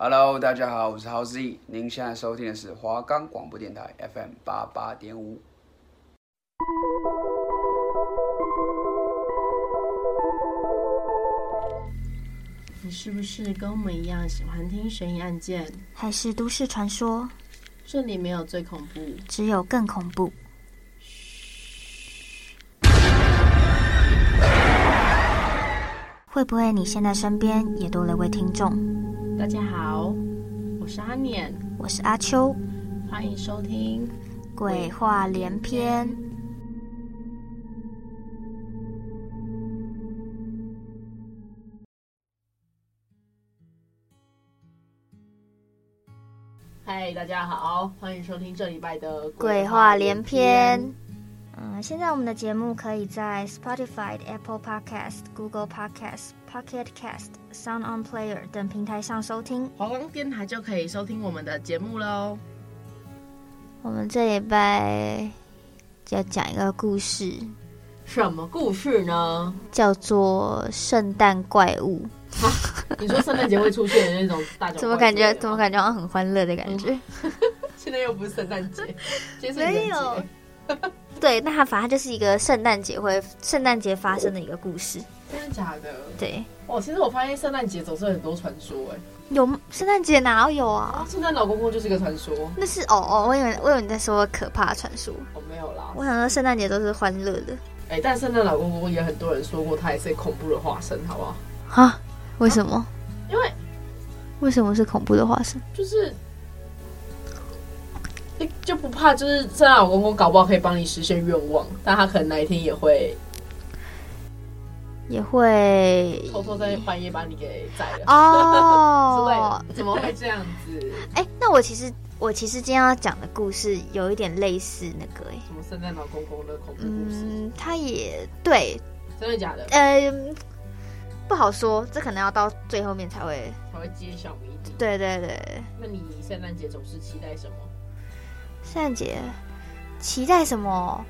Hello，大家好，我是 Howzy，您现在收听的是华冈广播电台 FM 八八点五。你是不是跟我们一样喜欢听悬疑案件，还是都市传说？这里没有最恐怖，只有更恐怖。会不会你现在身边也多了位听众？大家好，我是阿念，我是阿秋，欢迎收听《鬼话连篇》。嗨，大家好，欢迎收听这礼拜的《鬼话连篇》。嗯，现在我们的节目可以在 Spotify、Apple Podcast、Google Podcast、Pocket Cast、Sound On Player 等平台上收听。华光电台就可以收听我们的节目喽。我们这礼拜要讲一个故事，什么故事呢？叫做圣诞怪物。你说圣诞节会出现的那种大脚？怎么感觉？怎么感觉好像很欢乐的感觉？嗯、现在又不是圣诞节，今天是人节。对，那它反正就是一个圣诞节会圣诞节发生的一个故事。真的假的？对。哦，其实我发现圣诞节总是很多传说哎。有圣诞节哪有啊？圣诞老公公就是一个传说。那是哦哦，我以为我以为你在说可怕传说。哦，没有啦。我想说圣诞节都是欢乐的。哎，但圣诞老公公也很多人说过，他也是恐怖的化身，好不好？哈？为什么？啊、因为为什么是恐怖的化身？就是。就不怕，就是圣诞老公公搞不好可以帮你实现愿望，但他可能哪一天也会，也会偷偷在半夜把你给宰了哦 之类的。怎么会这样子？哎、欸，那我其实我其实今天要讲的故事有一点类似那个哎、欸，什么圣诞老公公的恐怖故事？嗯，他也对，真的假的？呃，不好说，这可能要到最后面才会才会揭晓谜底。对对对，那你圣诞节总是期待什么？圣诞节期待什么？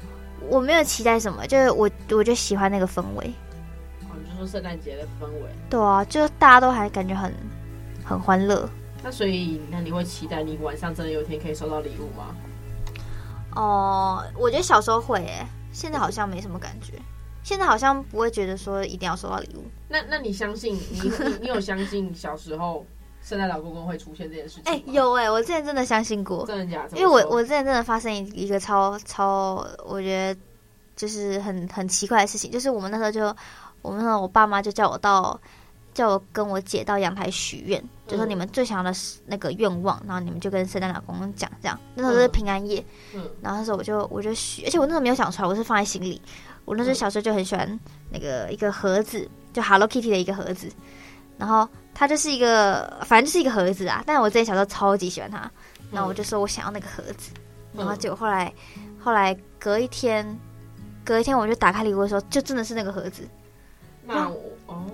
我没有期待什么，就是我我就喜欢那个氛围。哦，你就说圣诞节的氛围。对啊，就大家都还感觉很很欢乐。那所以，那你会期待你晚上真的有一天可以收到礼物吗？哦，我觉得小时候会诶，现在好像没什么感觉。现在好像不会觉得说一定要收到礼物。那那你相信你你你有相信小时候？圣诞老公公会出现这件事情？哎、欸，有哎、欸，我之前真的相信过，真的假的？因为我我之前真的发生一一个超超，我觉得就是很很奇怪的事情，就是我们那时候就，我们那时候我爸妈就叫我到，叫我跟我姐到阳台许愿，嗯、就说你们最想要的那个愿望，然后你们就跟圣诞老公公讲，这样。那时候是平安夜，嗯，然后那时候我就我就许，而且我那时候没有想出来，我是放在心里，我那时候小时候就很喜欢那个一个盒子，就 Hello Kitty 的一个盒子，然后。它就是一个，反正就是一个盒子啊。但是我之前小时候超级喜欢它，然后我就说我想要那个盒子。嗯、然后结果后来，后来隔一天，隔一天我就打开礼物的时候，就真的是那个盒子。那我哦，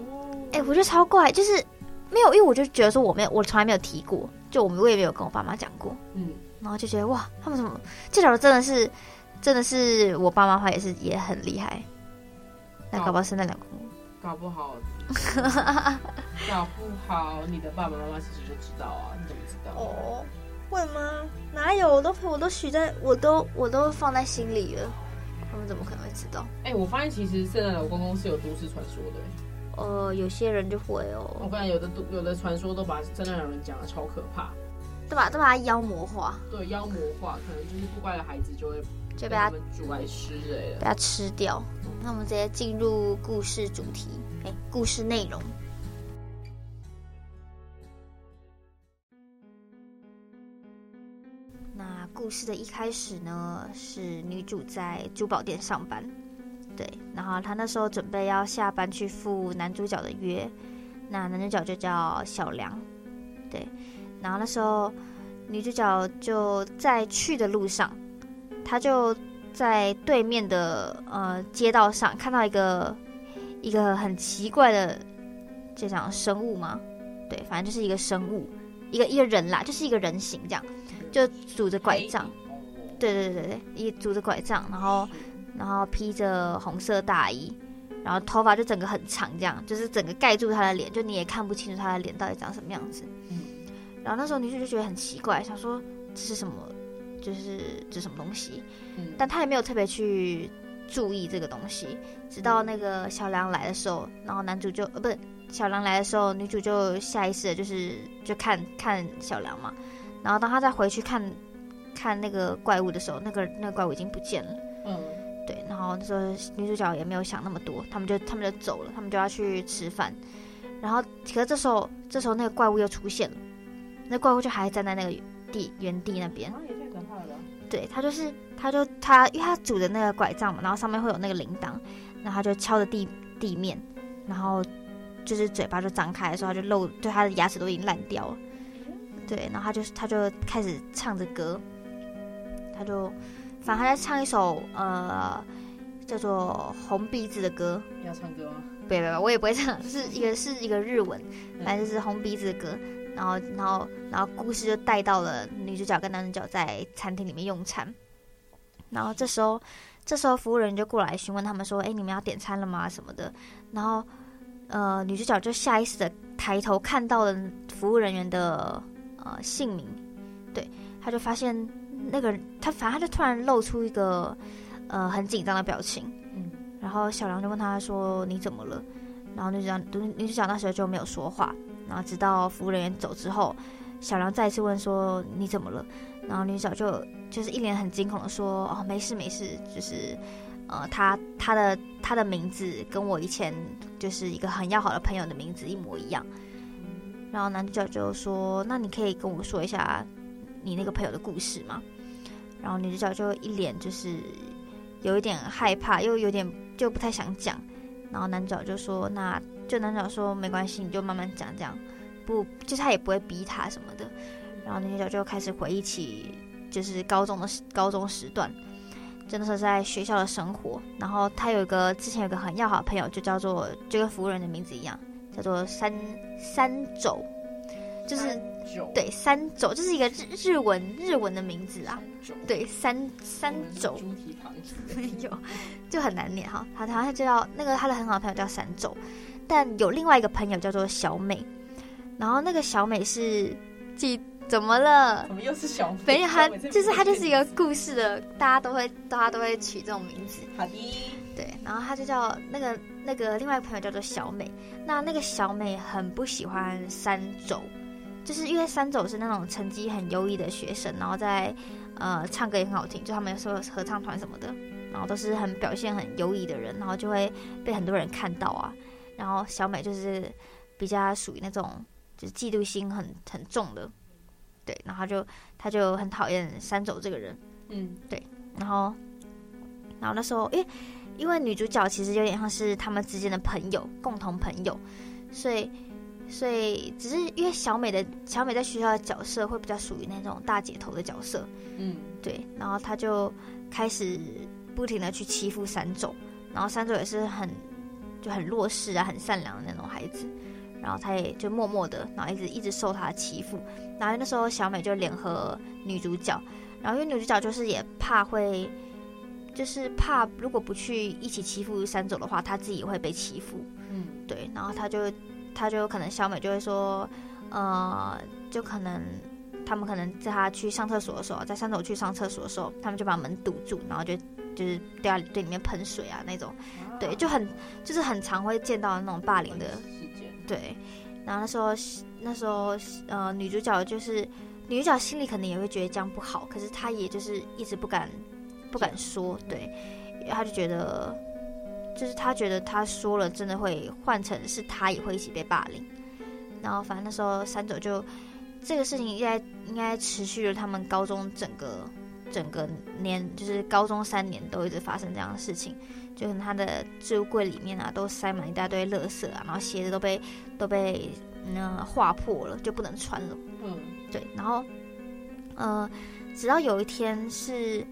哎、欸，我觉得超怪，就是没有，因为我就觉得说我没有，我从来没有提过，就我们我也没有跟我爸妈讲过。嗯，然后就觉得哇，他们怎么这条真的是，真的是我爸妈话也是也很厉害。那搞不好圣诞老公公，搞不好。搞不好你的爸爸妈妈其实就知道啊？你怎么知道？哦，会吗？哪有？我都我都许在，我都我都放在心里了。他们怎么可能会知道？哎、欸，我发现其实圣诞老公公是有都市传说的。呃，有些人就会哦。我发现有的都有的传说都把圣诞老人讲的超可怕，对吧？都把他妖魔化。对，妖魔化，可能就是不乖的孩子就会就被他煮来吃之类的，被他吃掉。嗯、那我们直接进入故事主题。哎，故事内容。故事的一开始呢，是女主在珠宝店上班，对，然后她那时候准备要下班去赴男主角的约，那男主角就叫小梁，对，然后那时候女主角就在去的路上，她就在对面的呃街道上看到一个。一个很奇怪的这种生物吗？对，反正就是一个生物，一个一个人啦，就是一个人形这样，就拄着拐杖，对对对对对，一拄着拐杖，然后然后披着红色大衣，然后头发就整个很长，这样就是整个盖住他的脸，就你也看不清楚他的脸到底长什么样子。然后那时候女主就觉得很奇怪，想说这是什么，就是这是什么东西，嗯，但她也没有特别去注意这个东西。直到那个小梁来的时候，然后男主就呃不是小梁来的时候，女主就下意识的就是就看看小梁嘛。然后当他再回去看看那个怪物的时候，那个那个怪物已经不见了。嗯，对。然后那时候女主角也没有想那么多，他们就他们就走了，他们就要去吃饭。然后可是这时候这时候那个怪物又出现了。那怪物就还站在那个地原地那边，啊，也太可怕了吧！对，他就是，他就他，因为他拄着那个拐杖嘛，然后上面会有那个铃铛，然后他就敲着地地面，然后就是嘴巴就张开的时候，他就露，对他的牙齿都已经烂掉了，对，然后他就他就开始唱着歌，他就反正他在唱一首呃叫做红鼻子的歌，你要唱歌吗？不不不，我也不会唱，是一个是一个日文，反正就是红鼻子的歌。然后，然后，然后故事就带到了女主角跟男主角在餐厅里面用餐。然后这时候，这时候服务人就过来询问他们说：“哎，你们要点餐了吗？什么的？”然后，呃，女主角就下意识的抬头看到了服务人员的呃姓名，对，他就发现那个人，他，反正他就突然露出一个呃很紧张的表情。嗯。然后小梁就问他说：“你怎么了？”然后女主角女主角那时候就没有说话。然后直到服务人员走之后，小梁再次问说：“你怎么了？”然后女主角就就是一脸很惊恐的说：“哦，没事没事，就是呃，他他的他的名字跟我以前就是一个很要好的朋友的名字一模一样。”然后男主角就说：“那你可以跟我说一下你那个朋友的故事吗？”然后女主角就一脸就是有一点害怕，又有点就不太想讲。然后男主角就说：“那。”就男主角说没关系，你就慢慢讲，这样不，就是他也不会逼他什么的。然后女主角就开始回忆起，就是高中的高中时段，真的是在学校的生活。然后他有一个之前有个很要好的朋友，就叫做就跟服务人的名字一样，叫做三三肘，就是对三肘，这是一个日日文日文的名字啊。对三三肘，没有就很难念哈。他他就叫那个他的很好的朋友叫三肘。但有另外一个朋友叫做小美，然后那个小美是记怎么了？怎么又是小美？没有，他就是他就是一个故事的，大家都会大家都会取这种名字。好的，对，然后他就叫那个那个另外一个朋友叫做小美。那那个小美很不喜欢三肘，就是因为三肘是那种成绩很优异的学生，然后在呃唱歌也很好听，就他们有时候合唱团什么的，然后都是很表现很优异的人，然后就会被很多人看到啊。然后小美就是比较属于那种就是嫉妒心很很重的，对，然后他就他就很讨厌三肘这个人，嗯，对，然后然后那时候，因为因为女主角其实有点像是他们之间的朋友，共同朋友，所以所以只是因为小美的小美在学校的角色会比较属于那种大姐头的角色，嗯，对，然后她就开始不停的去欺负三种，然后三种也是很。就很弱势啊，很善良的那种孩子，然后他也就默默的，然后一直一直受他的欺负。然后那时候小美就联合女主角，然后因为女主角就是也怕会，就是怕如果不去一起欺负三肘的话，他自己也会被欺负。嗯，对，然后他就他就可能小美就会说，呃，就可能他们可能在他去上厕所的时候，在三肘去上厕所的时候，他们就把门堵住，然后就。就是对啊，对里面喷水啊那种，对，就很就是很常会见到那种霸凌的事件。对，然后那时候那时候呃女主角就是女主角心里可能也会觉得这样不好，可是她也就是一直不敢不敢说，对，他就觉得就是他觉得他说了真的会换成是他也会一起被霸凌，然后反正那时候三肘就这个事情应该应该持续了他们高中整个。整个年就是高中三年都一直发生这样的事情，就是他的置物柜里面啊都塞满一大堆垃圾啊，然后鞋子都被都被嗯划破了，就不能穿了。嗯，对，然后呃，直到有一天是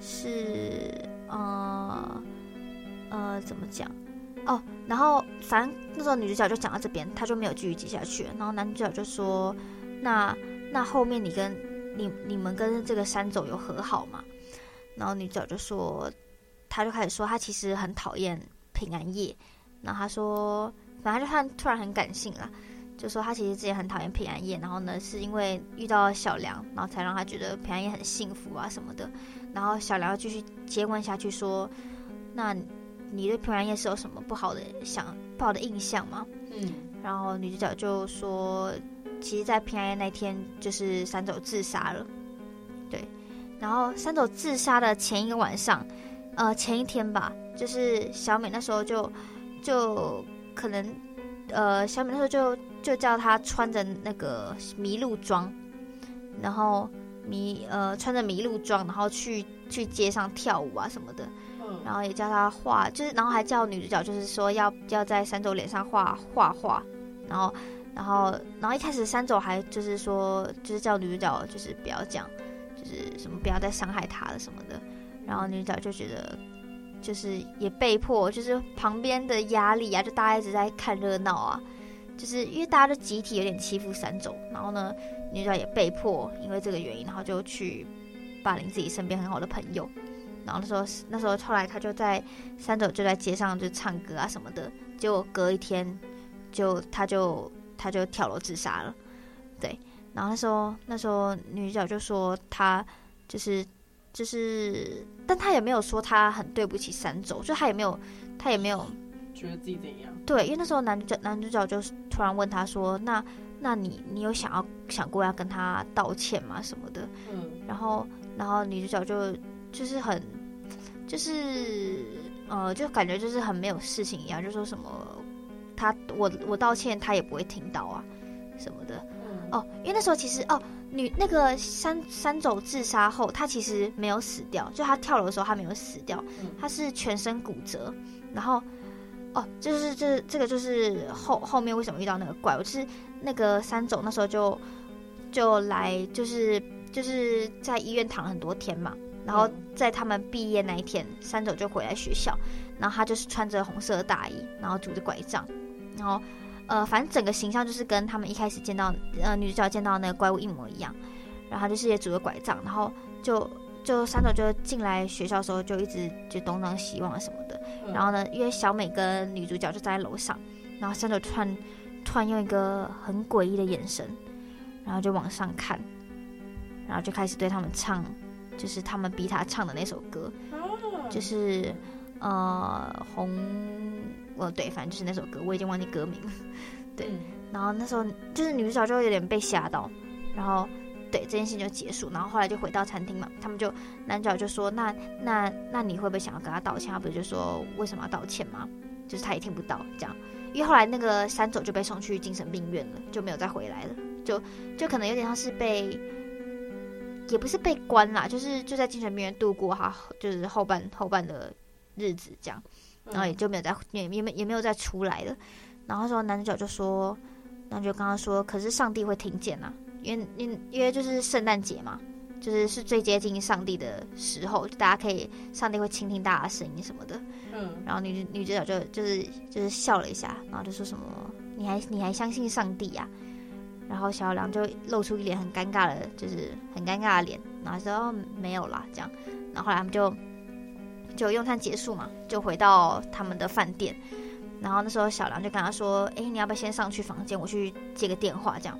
是呃呃怎么讲哦，然后反正那时候女主角就讲到这边，她就没有继续接下去。然后男主角就说：“那那后面你跟。”你你们跟这个三肘有和好吗？然后女主角就说，她就开始说，她其实很讨厌平安夜。然后她说，反正就突然突然很感性了，就说他其实之前很讨厌平安夜，然后呢是因为遇到小梁，然后才让他觉得平安夜很幸福啊什么的。然后小梁要继续接问下去说，那你对平安夜是有什么不好的想不好的印象吗？嗯，然后女主角就说，其实，在平安夜那天就是三走自杀了，对。然后三走自杀的前一个晚上，呃，前一天吧，就是小美那时候就就可能，呃，小美那时候就就叫他穿着那个麋鹿装，然后麋呃穿着麋鹿装，然后去去街上跳舞啊什么的，然后也叫他画，就是然后还叫女主角就是说要要在三走脸上画画画，然后然后然后一开始三走还就是说就是叫女主角就是不要讲。就是什么不要再伤害他了什么的，然后女主角就觉得，就是也被迫，就是旁边的压力啊，就大家一直在看热闹啊，就是因为大家的集体有点欺负三走，然后呢，女主角也被迫因为这个原因，然后就去霸凌自己身边很好的朋友，然后那时候那时候后来他就在三走就在街上就唱歌啊什么的，结果隔一天就他就他就跳楼自杀了，对。然后那时候，那时候女主角就说她就是就是，但她也没有说她很对不起三走，就她也没有，她也没有觉得自己怎样。对，因为那时候男主角男主角就突然问他说：“那那你你有想要想过要跟他道歉吗？什么的？”嗯。然后然后女主角就就是很就是呃，就感觉就是很没有事情一样，就说什么他我我道歉他也不会听到啊什么的。哦，因为那时候其实哦，女那个三三走自杀后，他其实没有死掉，就他跳楼的时候他没有死掉，他是全身骨折，然后哦，就是这这个就是后后面为什么遇到那个怪物，就是那个三走那时候就就来就是就是在医院躺了很多天嘛，然后在他们毕业那一天，三走就回来学校，然后他就是穿着红色的大衣，然后拄着拐杖，然后。呃，反正整个形象就是跟他们一开始见到呃女主角见到那个怪物一模一样，然后就是也拄着拐杖，然后就就三朵就进来学校的时候就一直就东张西望什么的，然后呢，因为小美跟女主角就站在楼上，然后三朵突然突然用一个很诡异的眼神，然后就往上看，然后就开始对他们唱，就是他们逼他唱的那首歌，就是呃红。呃，对，反正就是那首歌，我已经忘记歌名了。对，嗯、然后那时候就是女主角就有点被吓到，然后对这件事情就结束，然后后来就回到餐厅嘛，他们就男主角就说：“那那那你会不会想要跟他道歉？”他不是就说：“为什么要道歉吗？”就是他也听不到这样，因为后来那个三走就被送去精神病院了，就没有再回来了，就就可能有点像是被，也不是被关啦，就是就在精神病院度过哈，就是后半后半的日子这样。然后也就没有再也也没也没有再出来了。然后说男主角就说，男主角刚刚说，可是上帝会听见呐，因为因因为就是圣诞节嘛，就是是最接近上帝的时候，就大家可以上帝会倾听大家的声音什么的。嗯。然后女女主角就就是就是笑了一下，然后就说什么你还你还相信上帝呀？然后小梁就露出一脸很尴尬的，就是很尴尬的脸，然后说哦没有啦这样。然后后来他们就。就用餐结束嘛，就回到他们的饭店。然后那时候小梁就跟他说：“哎，你要不要先上去房间，我去接个电话这样。”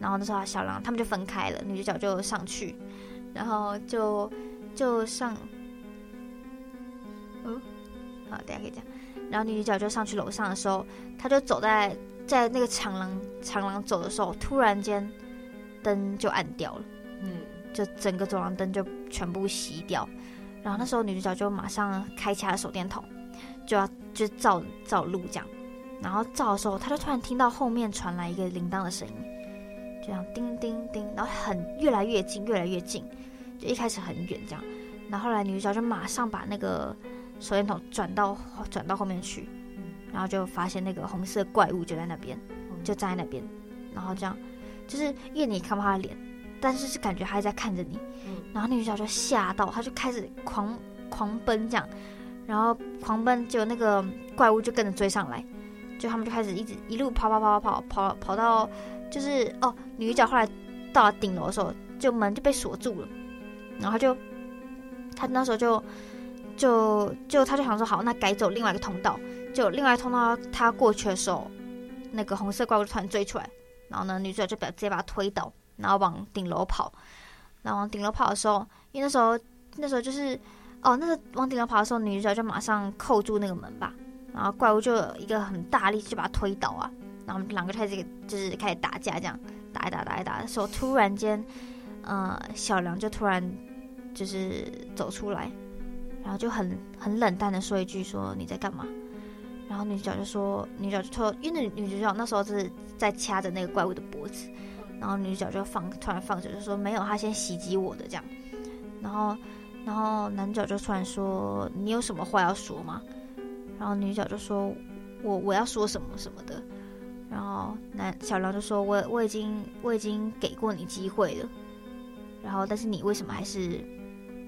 然后那时候小狼他们就分开了，女主角就上去，然后就就上，嗯，好，大家可以讲。然后女主角就上去楼上的时候，她就走在在那个长廊长廊走的时候，突然间灯就暗掉了，嗯，就整个走廊灯就全部熄掉。然后那时候女主角就马上开启了手电筒，就要就照照路这样。然后照的时候，她就突然听到后面传来一个铃铛的声音，就这样叮叮叮，然后很越来越近，越来越近，就一开始很远这样。然后后来女主角就马上把那个手电筒转到转到后面去，然后就发现那个红色怪物就在那边，就站在那边。然后这样，就是因为你看不到他的脸。但是是感觉他还在看着你，然后女主角就吓到，她就开始狂狂奔这样，然后狂奔，就那个怪物就跟着追上来，就他们就开始一直一路跑跑跑跑跑跑跑到，就是哦，女主角后来到了顶楼的时候，就门就被锁住了，然后就他那时候就就就他就想说好，那改走另外一个通道，就另外一通道他过去的时候，那个红色怪物突然追出来，然后呢，女主角就把直接把他推倒，然后往顶楼跑。然后往顶楼跑的时候，因为那时候那时候就是哦，那个往顶楼跑的时候，女主角就马上扣住那个门吧，然后怪物就一个很大力就把他推倒啊，然后两个开始就是开始打架，这样打一打打一打的时候，突然间，呃，小梁就突然就是走出来，然后就很很冷淡的说一句说你在干嘛？然后女主角就说女主角就说，因为女主角那时候是在掐着那个怪物的脖子。然后女主角就放，突然放手，就说没有，他先袭击我的这样。然后，然后男主角就突然说：“你有什么话要说吗？”然后女主角就说：“我我要说什么什么的。”然后男小梁就说：“我我已经我已经给过你机会了。”然后但是你为什么还是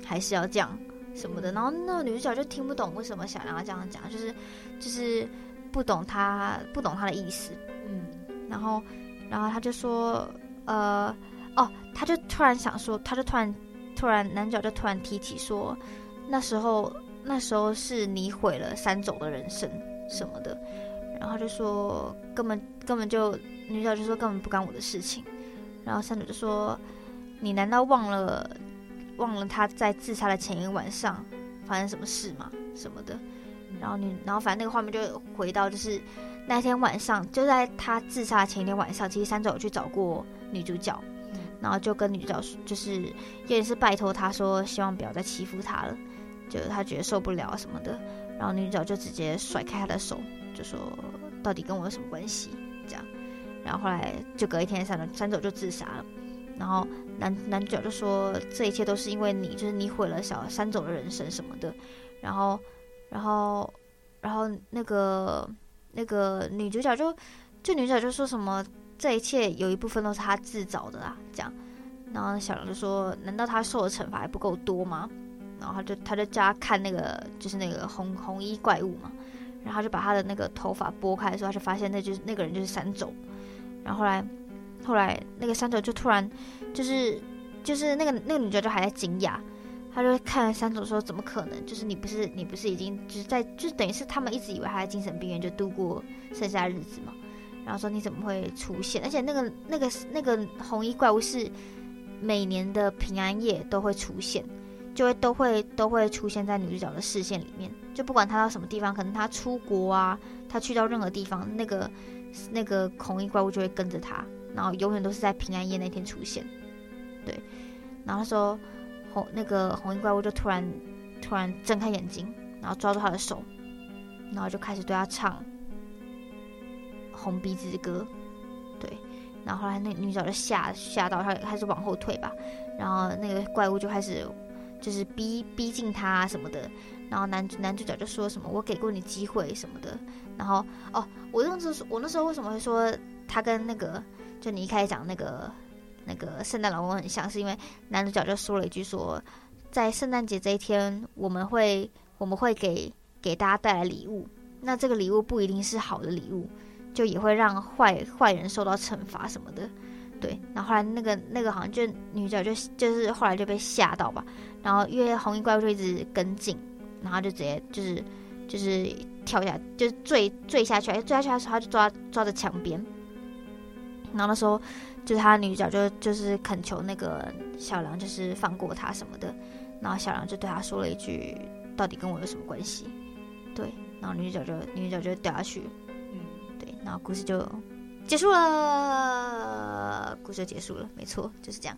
还是要这样什么的？然后那女主角就听不懂为什么小梁要这样讲，就是就是不懂他不懂他的意思。嗯，然后然后他就说。呃，哦，他就突然想说，他就突然，突然男角就突然提起说，那时候那时候是你毁了三种的人生什么的，然后就说根本根本就女角就说根本不干我的事情，然后三主就说，你难道忘了忘了他在自杀的前一晚上发生什么事吗？什么的，然后你然后反正那个画面就回到就是那天晚上就在他自杀前一天晚上，其实三种有去找过。女主角，然后就跟女主角就是也是拜托她说，希望不要再欺负她了，就她觉得受不了什么的。然后女主角就直接甩开他的手，就说到底跟我有什么关系？这样。然后后来就隔一天，三三走就自杀了。然后男男主角就说这一切都是因为你，就是你毁了小三走的人生什么的。然后，然后，然后那个那个女主角就就女主角就说什么。这一切有一部分都是他自找的啦，这样，然后小梁就说：“难道他受的惩罚还不够多吗？”然后他就他就叫他看那个就是那个红红衣怪物嘛，然后就把他的那个头发拨开的时候，他就发现那就是那个人就是三种。然后后来后来那个三种就突然就是就是那个那个女主角就还在惊讶，他就看三种说：“怎么可能？就是你不是你不是已经就是在就等于是他们一直以为他在精神病院就度过剩下日子嘛。”然后说你怎么会出现？而且那个那个那个红衣怪物是每年的平安夜都会出现，就会都会都会出现在女主角的视线里面。就不管她到什么地方，可能她出国啊，她去到任何地方，那个那个红衣怪物就会跟着她，然后永远都是在平安夜那天出现。对，然后说红那个红衣怪物就突然突然睁开眼睛，然后抓住她的手，然后就开始对她唱。红鼻子歌，对，然后后来那女主角就吓吓到，她开始往后退吧，然后那个怪物就开始就是逼逼近他什么的，然后男男主角就说什么我给过你机会什么的，然后哦，我那时候我那时候为什么会说他跟那个就你一开始讲那个那个圣诞老公很像，是因为男主角就说了一句说，在圣诞节这一天我们会我们会给给大家带来礼物，那这个礼物不一定是好的礼物。就也会让坏坏人受到惩罚什么的，对。然后后来那个那个好像就女角就就是后来就被吓到吧，然后因为红衣怪物就一直跟进，然后就直接就是就是跳下就是坠坠下去，坠下去的时候他就抓抓着墙边，然后那时候就是他女角就就是恳求那个小狼就是放过他什么的，然后小狼就对他说了一句：“到底跟我有什么关系？”对，然后女角就女角就掉下去。嗯，对然后故事就结束了，故事就结束了，没错，就是这样。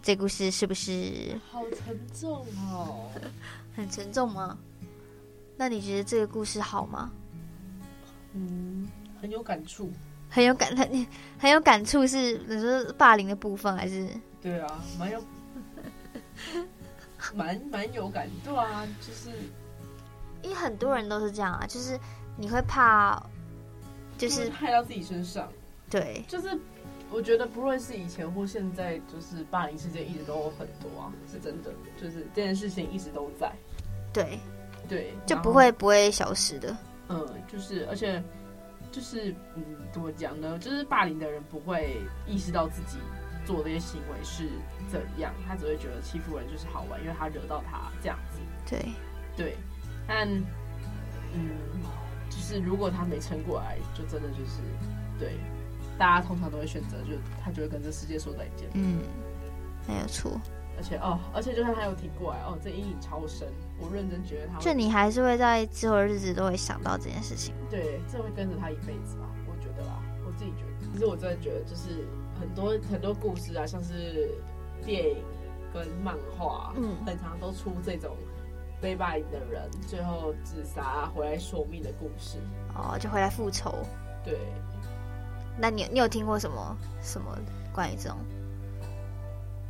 这故事是不是好沉重哦？很沉重吗？那你觉得这个故事好吗？嗯，很有感触，很有感，很 很有感触，是你说霸凌的部分还是？对啊，蛮有。蛮蛮有感，对啊，就是因为很多人都是这样啊，就是你会怕，就是害到自己身上。对，就是我觉得不论是以前或现在，就是霸凌事件一直都有很多啊，是真的，就是这件事情一直都在。对，对，就不会不会消失的。嗯，就是而且就是嗯，怎么讲呢？就是霸凌的人不会意识到自己。做这些行为是怎样？他只会觉得欺负人就是好玩，因为他惹到他这样子。对，对。但嗯，就是如果他没撑过来，就真的就是对，大家通常都会选择，就他就会跟这世界说再见。嗯，没有错。而且哦，而且就算他有挺过来哦，这阴影超深。我认真觉得他，就你还是会在之后的日子都会想到这件事情。对，这会跟着他一辈子吧？我觉得啦，我自己觉得。其实我真的觉得，就是很多很多故事啊，像是电影跟漫画，嗯，很常都出这种被霸凌的人最后自杀回来索命的故事。哦，就回来复仇。对。那你你有听过什么什么关于这种？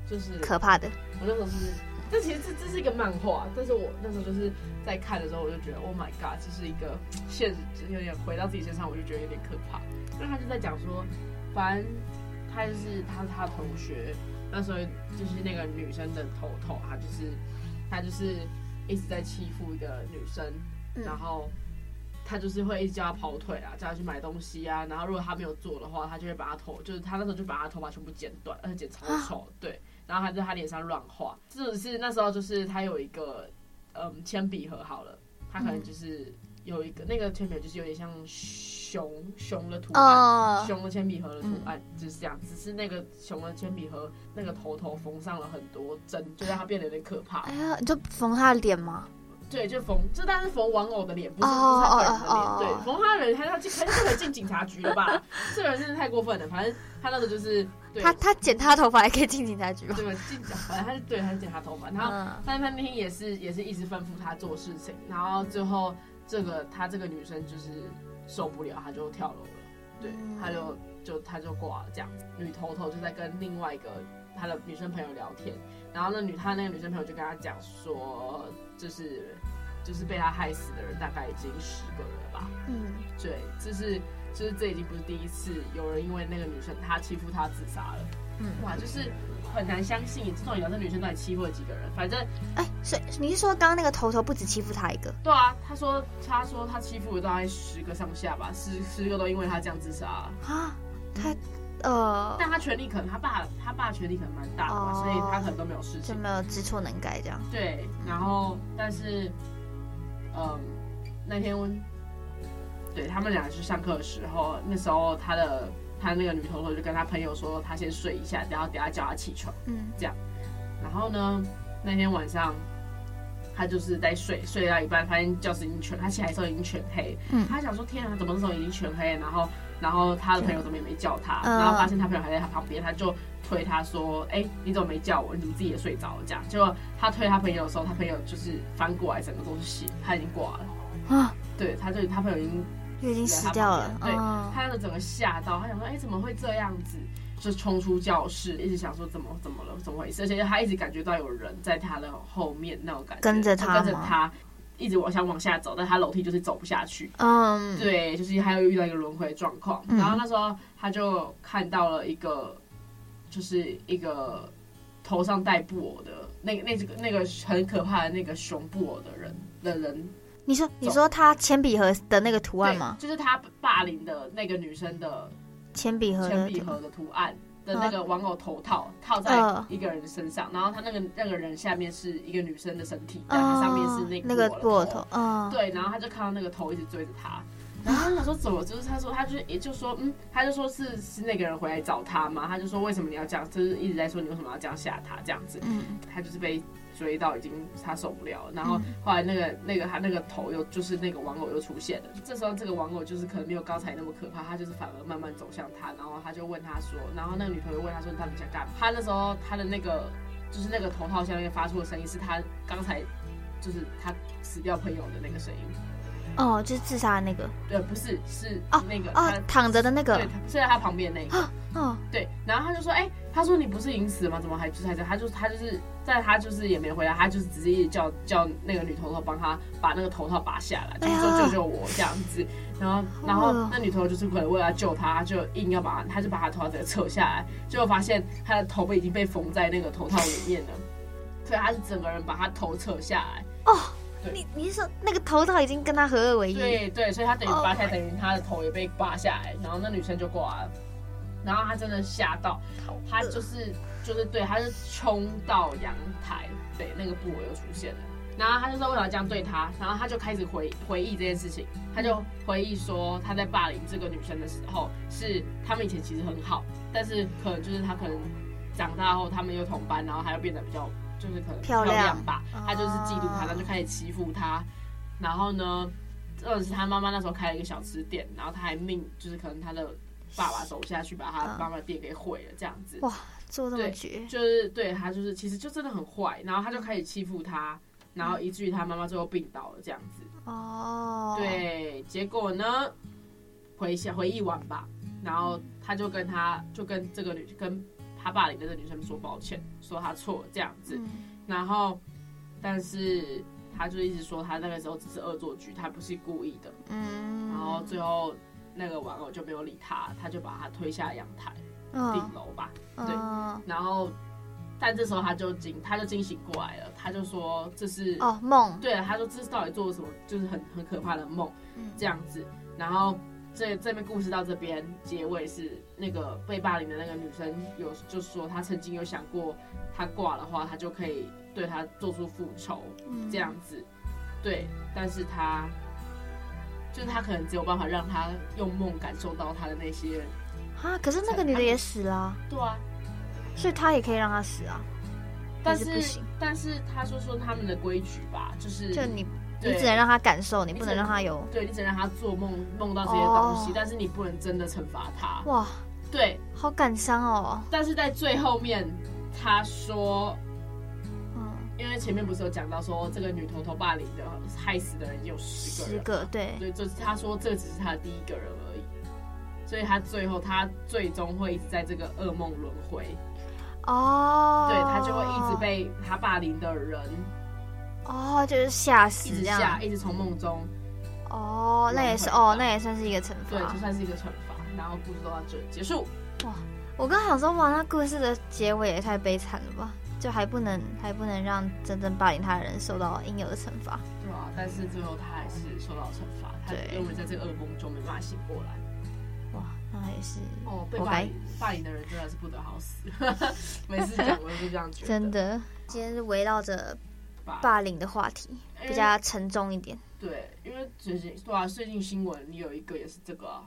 就是可怕的。我那时候是，这其实这这是一个漫画，但是我那时候就是在看的时候，我就觉得，Oh my god，这是一个现实，有点回到自己身上，我就觉得有点可怕。因为他就在讲说，反正他就是他他同学，那时候就是那个女生的头头，他就是他就是一直在欺负一个女生，嗯、然后他就是会一直叫她跑腿啊，叫她去买东西啊，然后如果她没有做的话，他就会把她头，就是他那时候就把她头发全部剪短，而且剪超丑，啊、对。然后还在她脸上乱画，这种是那时候就是他有一个嗯铅笔盒好了，他可能就是有一个、嗯、那个铅笔就是有点像熊熊的图案，哦、熊的铅笔盒的图案、嗯、就是这样，只是那个熊的铅笔盒那个头头缝上了很多针，就让它变得有点可怕。哎呀，你就缝他的脸吗？对，就缝，这但是缝玩偶的脸，不是不是他本人的脸。Oh, oh, oh, oh. 对，缝他的人，他他进，他就可以进警察局了吧？这个人真的太过分了。反正他那个就是，对他他剪他头发还可以进警察局吗？对吧？进，反正他是对，他是剪他头发。然后，但是他那天也是也是一直吩咐他做事情。然后最后这个他这个女生就是受不了，他就跳楼了。对，他就就他就挂了这样子。女头头就在跟另外一个他的女生朋友聊天。然后那女她那个女生朋友就跟他讲说，就是就是被他害死的人大概已经十个人了吧。嗯，对，就是就是这已经不是第一次有人因为那个女生他欺负他自杀了。嗯，哇，就是很难相信，这种有的女生到底欺负了几个人？反正哎，所以你是说刚刚那个头头不止欺负他一个？对啊，他说他说他欺负了大概十个上下吧，十十个都因为他这样自杀啊，他。呃，但他权力可能他爸他爸权力可能蛮大的嘛，哦、所以他可能都没有事情，就没有知错能改这样。对，然后但是，嗯，那天对他们俩去上课的时候，那时候他的他那个女头头就跟他朋友说，他先睡一下，然后等下叫他起床，嗯，这样。然后呢，那天晚上他就是在睡，睡到一半发现教室已经全，他起来的时候已经全黑，嗯，他想说天啊，怎么这时候已经全黑？然后。然后他的朋友怎么也没叫他，然后发现他朋友还在他旁边，他就推他说：“哎，你怎么没叫我？你怎么自己也睡着了？”这样，结果他推他朋友的时候，他朋友就是翻过来，整个都是血，他已经挂了啊！对，他就他朋友已经已经死掉了，对，他那个整个吓到，他想说：“哎，怎么会这样子？”就冲出教室，一直想说怎么怎么了，怎么回事？而且他一直感觉到有人在他的后面那种感觉，跟着他，跟着他。一直往想往下走，但他楼梯就是走不下去。嗯，对，就是还有遇到一个轮回状况。嗯、然后那时候他就看到了一个，就是一个头上戴布偶的那个那这个那个很可怕的那个熊布偶的人的人。你说你说他铅笔盒的那个图案吗？就是他霸凌的那个女生的铅笔盒铅笔盒的图案。的那个玩偶头套套在一个人的身上，然后他那个那个人下面是一个女生的身体，然后上面是那个布偶头，对，然后他就看到那个头一直追着他，然后他说怎么？就是他说他就也就说嗯，他就说是是那个人回来找他嘛，他就说为什么你要这样？就是一直在说你为什么要这样吓他这样子，他就是被。追到已经他受不了了，然后后来那个那个他那个头又就是那个玩偶又出现了，这时候这个玩偶就是可能没有刚才那么可怕，他就是反而慢慢走向他，然后他就问他说，然后那个女朋友问他说你到底想干嘛？他那时候他的那个就是那个头套下面发出的声音是他刚才就是他死掉朋友的那个声音。哦，就是自杀的那个？对，不是，是那个哦，躺着的那个，对，睡在他旁边那个。哦，对，然后他就说，哎，他说你不是已经死了吗？怎么还就是还在？他就他就是。在他就是也没回来，他就是直接叫叫那个女头头帮他把那个头套拔下来，就是说救救我这样子。然后然后那女头头就是可能为了救他，就硬要把他，他就把他头套给扯下来，结果发现他的头被已经被缝在那个头套里面了，所以他是整个人把他头扯下来。哦，对，你你是说那个头套已经跟他合二为一？对对，所以他等于拔下来，等于他的头也被拔下来，然后那女生就挂了，然后他真的吓到，他就是。就是对，他是冲到阳台，对，那个布偶又出现了，然后他就说为什么这样对他，然后他就开始回回忆这件事情，他就回忆说他在霸凌这个女生的时候，是他们以前其实很好，但是可能就是他可能长大后他们又同班，然后他又变得比较就是可能漂亮吧，亮他就是嫉妒他，然后就开始欺负他，然后呢，二是他妈妈那时候开了一个小吃店，然后他还命就是可能他的爸爸走下去把他妈妈的店给毁了这样子。哇，做这么绝，就是对他就是其实就真的很坏，然后他就开始欺负他。然后以至于他妈妈最后病倒了，这样子。哦。对，结果呢？回想回忆完吧，然后他就跟他就跟这个女跟他霸凌的这个女生说抱歉，说他错了这样子。嗯、然后，但是他就一直说他那个时候只是恶作剧，他不是故意的。嗯。然后最后那个玩偶就没有理他，他就把他推下阳台顶楼吧。哦、对。然后。但这时候他就惊，他就惊醒过来了，他就说这是哦梦，对了，他说这是到底做了什么，就是很很可怕的梦，这样子。然后这这边故事到这边结尾是那个被霸凌的那个女生有就是说她曾经有想过，她挂的话，她就可以对她做出复仇，这样子，对。但是她就是她可能只有办法让她用梦感受到她的那些啊，可是那个女的也死了，对啊。所以她也可以让她死啊，但是。但是她说说他们的规矩吧，就是就你你只能让他感受，你不能让他有对，你只能让他做梦梦到这些东西，但是你不能真的惩罚他。哇，对，好感伤哦。但是在最后面，他说，嗯，因为前面不是有讲到说这个女头头霸凌的害死的人有十个，十个对，对，就是他说这只是他的第一个人而已，所以他最后他最终会一直在这个噩梦轮回。哦，对，他就会一直被他霸凌的人，哦，就是吓死，一直吓，一直从梦中，哦，那也是，哦，那也算是一个惩罚，对，就算是一个惩罚。然后故事都到这结束。哇，我刚想说，哇，那故事的结尾也太悲惨了吧？就还不能还不能让真正霸凌他的人受到应有的惩罚。对啊，但是最后他还是受到惩罚，他因为在这个噩梦中没办法醒过来。哇那也是哦，被霸凌霸凌的人真的是不得好死。每次讲我都是这样觉得。真的，今天是围绕着霸凌的话题，比较沉重一点。对，因为最近对啊，最近新闻有一个也是这个啊。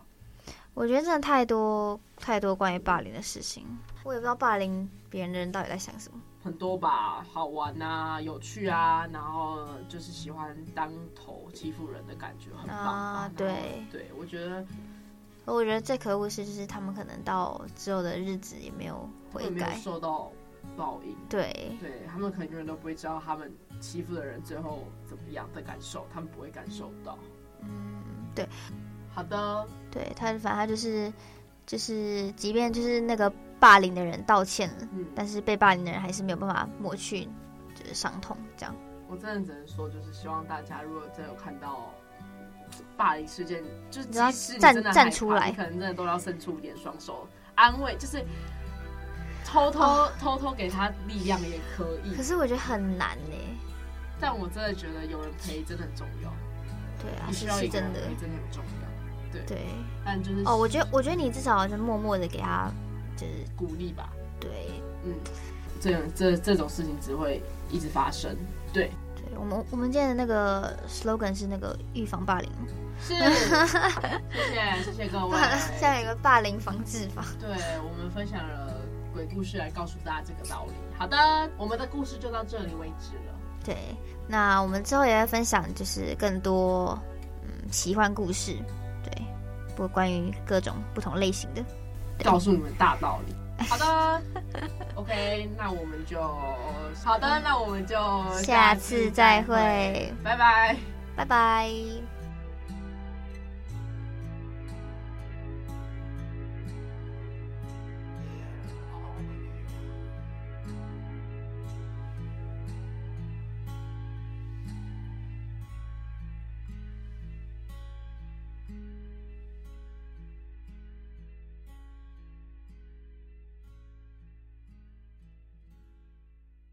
我觉得真的太多太多关于霸凌的事情，我也不知道霸凌别人的人到底在想什么。很多吧，好玩啊，有趣啊，然后就是喜欢当头欺负人的感觉，很棒啊。对，对我觉得。我觉得最可恶是，就是他们可能到之后的日子也没有悔改，没有受到报应。对，对他们可能永远都不会知道他们欺负的人最后怎么样的感受，他们不会感受到。嗯，对。好的。对他，反正他就是就是，即便就是那个霸凌的人道歉了，嗯，但是被霸凌的人还是没有办法抹去就是伤痛，这样。我真的只能说，就是希望大家如果真有看到。霸凌事件，就是即使你真的站出来，你可能真的都要伸出一点双手安慰，就是偷偷、哦、偷偷给他力量也可以。可是我觉得很难呢，但我真的觉得有人陪真的很重要。对啊，是是真的，真的很重要。对对，但就是哦，我觉得我觉得你至少就默默的给他就是鼓励吧。对，嗯，这这这种事情只会一直发生。对。我们我们今天的那个 slogan 是那个预防霸凌，是，谢谢谢谢各位。现在有个霸凌防治法，对，我们分享了鬼故事来告诉大家这个道理。好的，我们的故事就到这里为止了。对，那我们之后也会分享就是更多嗯奇幻故事，对，不过关于各种不同类型的，告诉你们大道理。好的，OK，那我们就好的，那我们就下次再会，拜拜，拜拜。